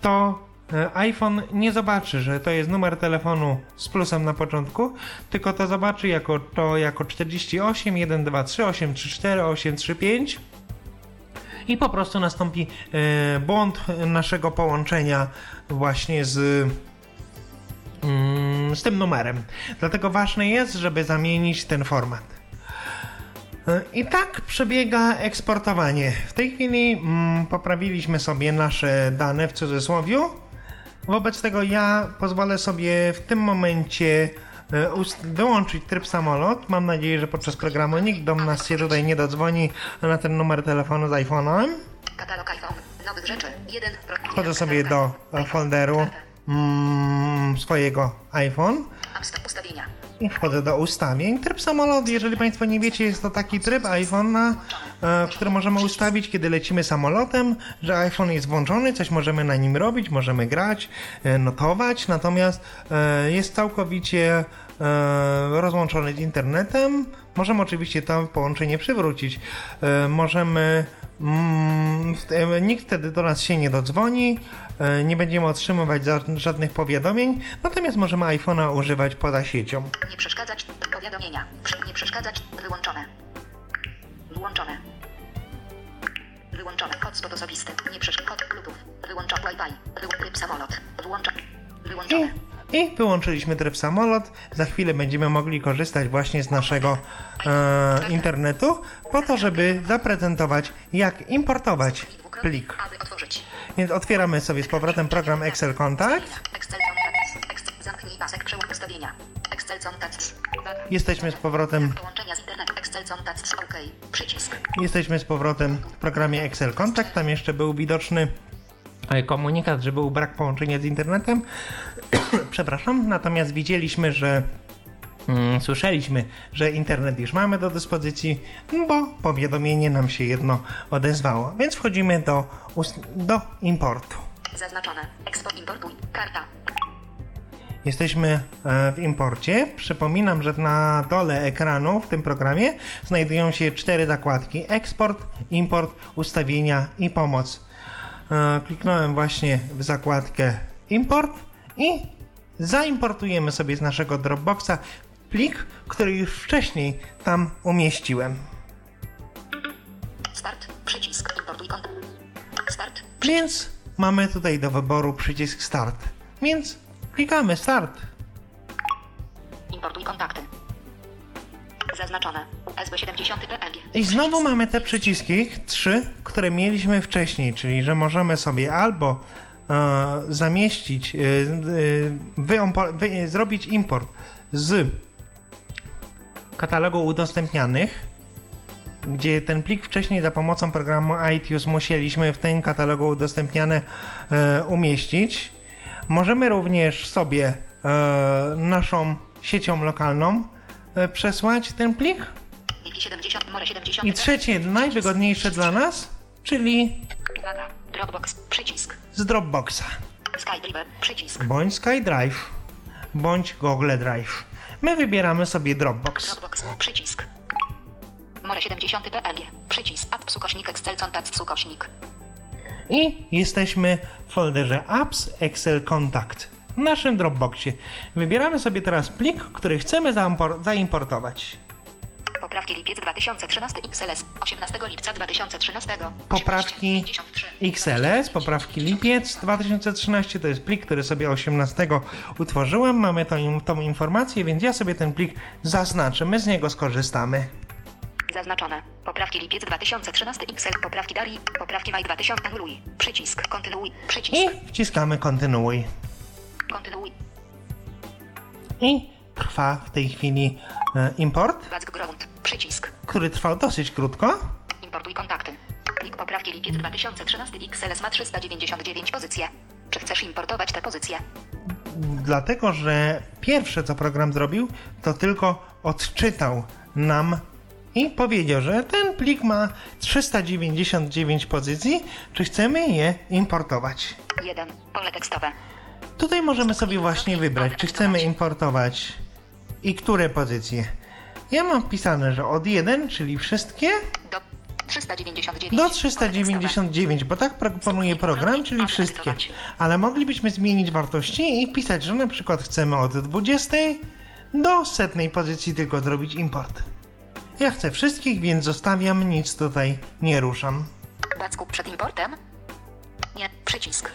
to e, iPhone nie zobaczy, że to jest numer telefonu z plusem na początku, tylko to zobaczy jako to jako 48 123 834 835 i po prostu nastąpi e, błąd naszego połączenia właśnie z z tym numerem. Dlatego ważne jest, żeby zamienić ten format. I tak przebiega eksportowanie. W tej chwili mm, poprawiliśmy sobie nasze dane w cudzysłowiu. Wobec tego ja pozwolę sobie w tym momencie e, wyłączyć tryb samolot. Mam nadzieję, że podczas programu nikt do nas się tutaj nie dodzwoni na ten numer telefonu z iPhone'em. Katalog iPhone. Nowych rzeczy. 1. Wchodzę sobie do folderu mm, swojego iPhone Ustawienia. i wchodzę do ustawień. Tryb samolot, jeżeli Państwo nie wiecie, jest to taki tryb iPhone'a, e, który możemy ustawić, kiedy lecimy samolotem, że iPhone jest włączony, coś możemy na nim robić, możemy grać, e, notować, natomiast e, jest całkowicie rozłączony z internetem. Możemy oczywiście to połączenie przywrócić. Możemy. Mm, nikt wtedy do nas się nie dodzwoni, e, nie będziemy otrzymywać żadnych powiadomień, natomiast możemy iPhone'a używać poza siecią. Nie przeszkadzać. Powiadomienia. Nie przeszkadzać. Wyłączone. Włączone. Wyłączone. Hotspot osobisty. Nie przeszkadzać. Kod Bluetooth. Wyłączony Wi-Fi. Tryb samolot. Włącza. Wyłączone. I, I wyłączyliśmy tryb samolot. Za chwilę będziemy mogli korzystać właśnie z naszego e, internetu, po to, żeby zaprezentować, jak importować plik. Więc otwieramy sobie z powrotem program Excel Contact. Jesteśmy z powrotem, jesteśmy z powrotem w programie Excel Contact. Tam jeszcze był widoczny e, komunikat, że był brak połączenia z internetem. *coughs* Przepraszam, natomiast widzieliśmy, że mm, słyszeliśmy, że internet już mamy do dyspozycji, bo powiadomienie nam się jedno odezwało. Więc wchodzimy do, do importu. Zaznaczone. Eksport importuj. Karta. Jesteśmy e, w imporcie. Przypominam, że na dole ekranu w tym programie znajdują się cztery zakładki: eksport, import, ustawienia i pomoc. E, Kliknąłem właśnie w zakładkę import i zaimportujemy sobie z naszego Dropboxa plik, który już wcześniej tam umieściłem. Start. Przycisk. Importuj konto. Start. Więc mamy tutaj do wyboru przycisk start. Więc klikamy start. Importuj kontakty. Zaznaczone. USB 70 PNG. I znowu mamy te przyciski, trzy, które mieliśmy wcześniej, czyli że możemy sobie albo zamieścić, e, e, zrobić import z katalogu udostępnianych, gdzie ten plik wcześniej za pomocą programu iTunes musieliśmy w tym katalogu udostępniane e, umieścić. Możemy również sobie e, naszą siecią lokalną e, przesłać ten plik Wiki 70. More 70. i trzecie, najwygodniejsze dla nas, czyli. Dropbox. Przycisk. Z Dropboxa, SkyDriver. Przycisk. bądź SkyDrive, bądź Google Drive. My wybieramy sobie Dropbox. Dropbox. Przycisk. More 70 PNG. Przycisk. App sukośnik Excel Contact sukośnik. I jesteśmy w folderze Apps Excel Contact w naszym Dropboxie. Wybieramy sobie teraz plik, który chcemy zaimpor- zaimportować. Poprawki lipiec 2013 XLS 18 lipca 2013 Poprawki 53. XLS, poprawki lipiec 2013, to jest plik, który sobie 18 utworzyłem. Mamy tą, tą informację, więc ja sobie ten plik zaznaczę, my z niego skorzystamy. Zaznaczone. Poprawki lipiec 2013 XL. Poprawki Darii. Poprawki maj 2000. Anuluj. Przycisk. Kontynuuj. Przycisk. I wciskamy kontynuuj. Kontynuuj. I trwa w tej chwili e, import, Background. Przycisk. który trwał dosyć krótko. Importuj kontakty. Plik poprawki lipiec 2013 XLS ma 399 pozycje. Czy chcesz importować te pozycje? Dlatego, że pierwsze co program zrobił, to tylko odczytał nam i powiedział, że ten plik ma 399 pozycji, czy chcemy je importować. 1. Pole tekstowe. Tutaj możemy sobie właśnie wybrać, czy chcemy importować i które pozycje. Ja mam wpisane, że od 1, czyli wszystkie, Do 399. do 399, bo tak proponuje program, czyli wszystkie. Ale moglibyśmy zmienić wartości i wpisać, że na przykład chcemy od 20 do setnej pozycji tylko zrobić import. Ja chcę wszystkich, więc zostawiam, nic tutaj nie ruszam. Backup przed importem? Nie. Przycisk.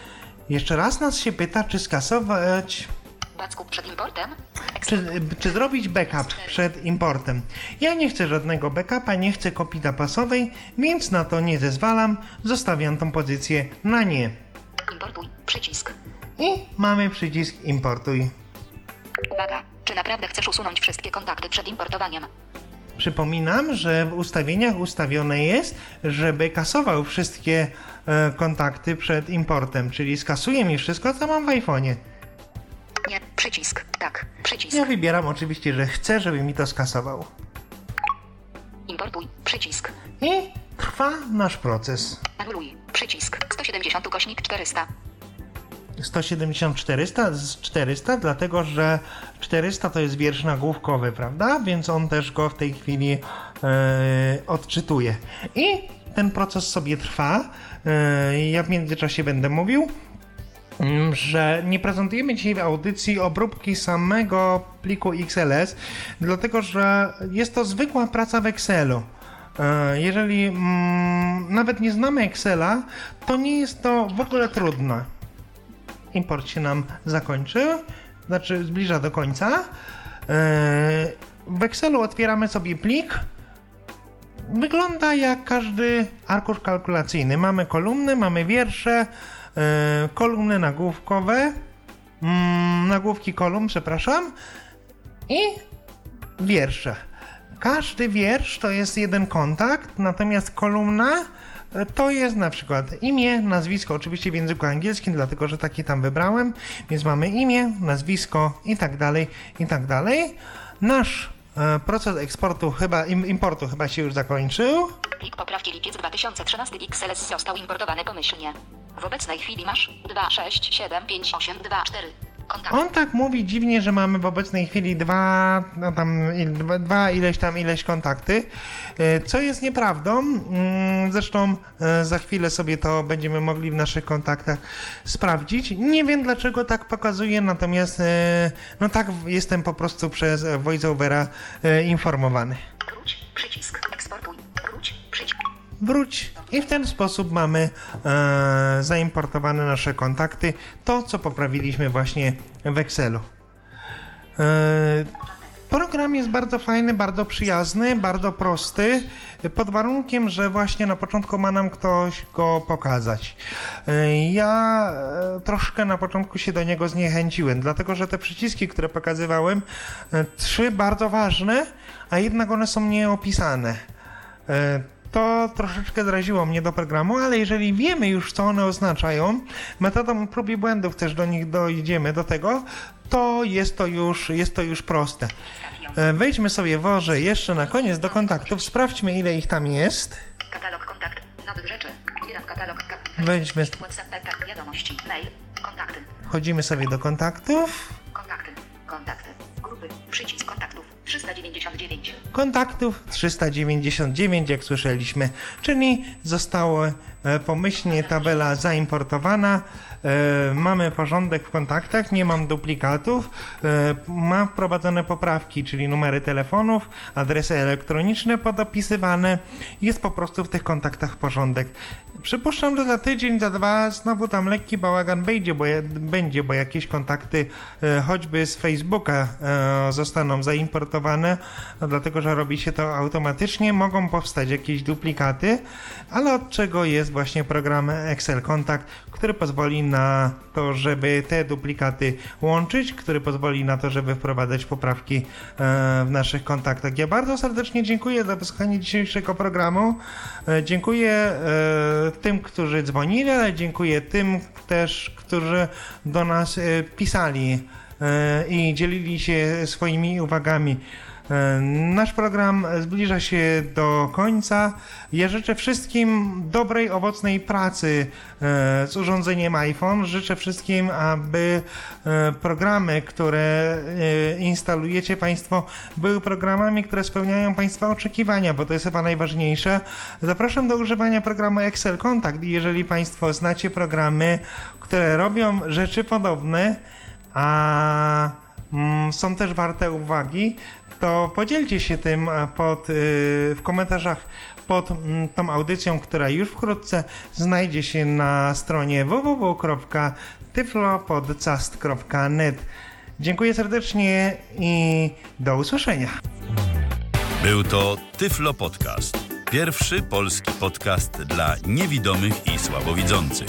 Jeszcze raz nas się pyta, czy skasować. Czy, czy zrobić backup przed importem? Ja nie chcę żadnego backupa, nie chcę kopii zapasowej, więc na to nie zezwalam. Zostawiam tą pozycję na nie. Importuj. Przycisk. I mamy przycisk importuj. Uwaga. Czy naprawdę chcesz usunąć wszystkie kontakty przed importowaniem? Przypominam, że w ustawieniach ustawione jest, żeby kasował wszystkie e, kontakty przed importem, czyli skasuje mi wszystko, co mam w iPhone'ie. Przycisk. Tak. Przycisk. Ja wybieram oczywiście, że chcę, żeby mi to skasował. Importuj. Przycisk. I trwa nasz proces. Anuluj. Przycisk. 170 kośnik 400. 170 400 z 400, dlatego że 400 to jest wiersz nagłówkowy, prawda? Więc on też go w tej chwili e, odczytuje. I ten proces sobie trwa. E, ja w międzyczasie będę mówił, że nie prezentujemy dzisiaj w audycji obróbki samego pliku XLS, dlatego że jest to zwykła praca w Excelu. E, Jeżeli mm, nawet nie znamy Excela, to nie jest to w ogóle trudne import się nam zakończył, znaczy zbliża do końca. Yy, W Excelu otwieramy sobie plik. Wygląda jak każdy arkusz kalkulacyjny. Mamy kolumny, mamy wiersze, kolumny nagłówkowe, mm, nagłówki kolumn, przepraszam, i wiersze. Każdy wiersz to jest jeden kontakt, natomiast kolumna e, to jest na przykład imię, nazwisko, oczywiście w języku angielskim, dlatego że taki tam wybrałem, więc mamy imię, nazwisko i tak dalej, i tak dalej. Nasz e, proces eksportu chyba, im, importu chyba się już zakończył. Plik poprawki lipiec 2013 XLS został importowany pomyślnie. W obecnej chwili masz 2, 6, 7, 5, 8, 2, 4. Kontakt. On tak mówi dziwnie, że mamy w obecnej chwili dwa, no tam, il- dwa, dwa ileś tam, ileś kontakty, e, co jest nieprawdą. Mm, Zresztą e, za chwilę sobie to będziemy mogli w naszych kontaktach sprawdzić. Nie wiem dlaczego tak pokazuje, natomiast e, no tak jestem po prostu przez VoiceOvera informowany. Wróć. Przycisk. Wróć i w ten sposób mamy e, zaimportowane nasze kontakty, to co poprawiliśmy właśnie w Excelu. E, program jest bardzo fajny, bardzo przyjazny, bardzo prosty, pod warunkiem, że właśnie na początku ma nam ktoś go pokazać. E, ja e, troszkę na początku się do niego zniechęciłem, dlatego że te przyciski, które pokazywałem, e, trzy bardzo ważne, a jednak one są nieopisane. To troszeczkę zraziło mnie do programu, ale jeżeli wiemy już, co one oznaczają, metodą prób i błędów też do nich dojdziemy do tego, to jest to już, jest to już proste. E, Wejdźmy sobie Worze jeszcze na koniec do kontaktów, sprawdźmy ile ich tam jest. Katalog kontakt. Nowych rzeczy. Katalog. Ka Wejdźmy, WhatsApp, wiadomości, mail, kontakty, wchodzimy sobie do kontaktów. kontakty, kontakty, grupy, przycisk kontaktów, 399. kontaktów 399, jak słyszeliśmy, czyli została e, pomyślnie tabela zaimportowana. E, mamy porządek w kontaktach, nie mam duplikatów. E, mam wprowadzone poprawki, czyli numery telefonów, adresy elektroniczne podopisywane. Jest po prostu w tych kontaktach porządek. Przypuszczam, że za tydzień, za dwa znowu tam lekki bałagan będzie, bo, będzie, bo jakieś kontakty e, choćby z Facebooka e, zostaną zaimportowane, dlatego że robi się to automatycznie. Mogą powstać jakieś duplikaty, ale od czego jest właśnie program Excel Contact, który pozwoli na to, żeby te duplikaty łączyć, który pozwoli na to, żeby wprowadzać poprawki e, w naszych kontaktach. Ja bardzo serdecznie dziękuję za wysłuchanie dzisiejszego programu. E, Dziękuję e, tym, którzy dzwonili, ale dziękuję tym też, którzy do nas pisali i dzielili się swoimi uwagami. E, Nasz program zbliża się do końca. Ja życzę wszystkim dobrej, owocnej pracy e, z urządzeniem iPhone. Życzę wszystkim, aby e, programy, które instalujecie Państwo, były programami, które spełniają Państwa oczekiwania, bo to jest chyba najważniejsze. Zapraszam do używania programu Excel Contact. Jeżeli Państwo znacie programy, które robią rzeczy podobne, a mm, są też warte uwagi, to podzielcie się tym pod, y, w komentarzach pod mm, tą audycją, która już wkrótce znajdzie się na stronie www.tyflopodcast.net. Dziękuję serdecznie i do usłyszenia. Był to Tyflo Podcast. Pierwszy polski podcast dla niewidomych i słabowidzących.